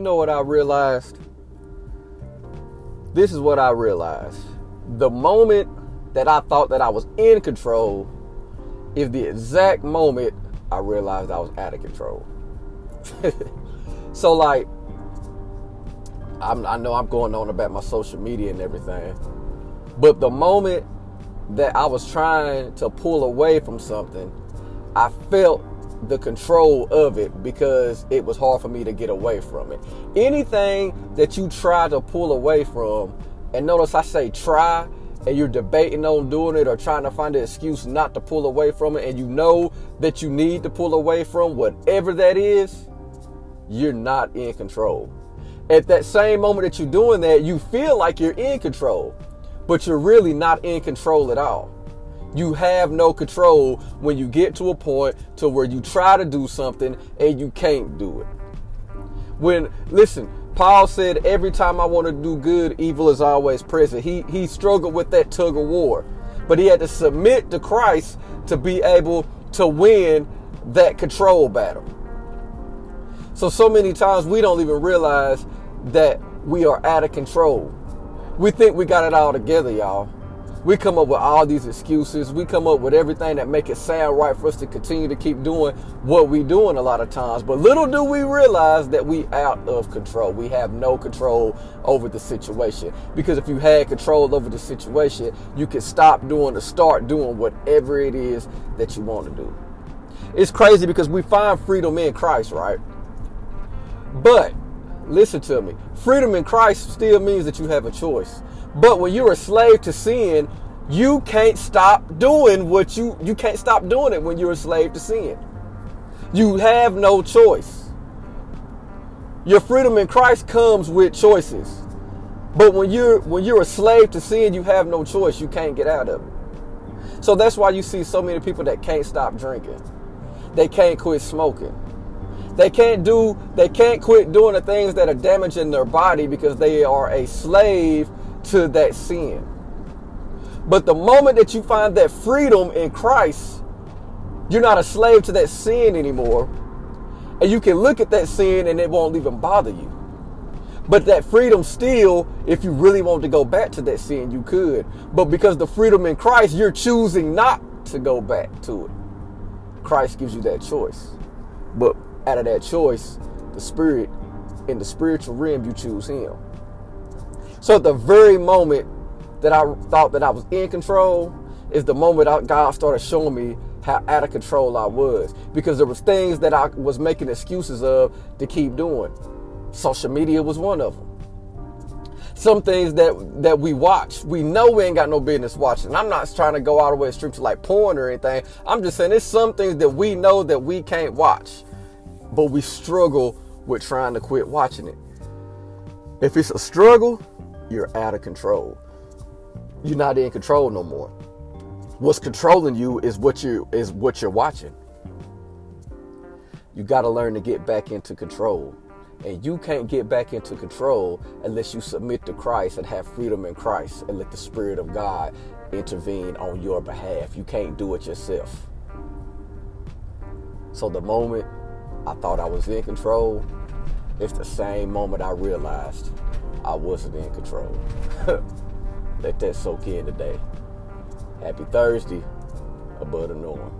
you know what I realized? This is what I realized. The moment that I thought that I was in control is the exact moment I realized I was out of control. so, like, I'm, I know I'm going on about my social media and everything, but the moment that I was trying to pull away from something, I felt the control of it because it was hard for me to get away from it. Anything that you try to pull away from, and notice I say try, and you're debating on doing it or trying to find an excuse not to pull away from it, and you know that you need to pull away from whatever that is, you're not in control. At that same moment that you're doing that, you feel like you're in control, but you're really not in control at all. You have no control when you get to a point to where you try to do something and you can't do it. When listen, Paul said every time I want to do good, evil is always present. He he struggled with that tug of war, but he had to submit to Christ to be able to win that control battle. So so many times we don't even realize that we are out of control. We think we got it all together, y'all. We come up with all these excuses. We come up with everything that make it sound right for us to continue to keep doing what we doing a lot of times. But little do we realize that we out of control. We have no control over the situation. Because if you had control over the situation, you could stop doing or start doing whatever it is that you want to do. It's crazy because we find freedom in Christ, right? But listen to me. Freedom in Christ still means that you have a choice. But when you're a slave to sin, you can't stop doing what you you can't stop doing it when you're a slave to sin. You have no choice. Your freedom in Christ comes with choices. But when you're when you're a slave to sin, you have no choice. You can't get out of it. So that's why you see so many people that can't stop drinking. They can't quit smoking. They can't do they can't quit doing the things that are damaging their body because they are a slave to that sin. But the moment that you find that freedom in Christ, you're not a slave to that sin anymore. And you can look at that sin and it won't even bother you. But that freedom still, if you really want to go back to that sin, you could. But because the freedom in Christ, you're choosing not to go back to it. Christ gives you that choice. But out of that choice, the spirit, in the spiritual realm, you choose him. So at the very moment that I thought that I was in control is the moment God started showing me how out of control I was because there was things that I was making excuses of to keep doing. Social media was one of them. Some things that that we watch, we know we ain't got no business watching. I'm not trying to go all the way straight to like porn or anything. I'm just saying there's some things that we know that we can't watch, but we struggle with trying to quit watching it. If it's a struggle, you're out of control. You're not in control no more. What's controlling you is what you is what you're watching. You got to learn to get back into control. And you can't get back into control unless you submit to Christ and have freedom in Christ and let the Spirit of God intervene on your behalf. You can't do it yourself. So the moment I thought I was in control. It's the same moment I realized I wasn't in control. Let that soak in today. Happy Thursday, above the norm.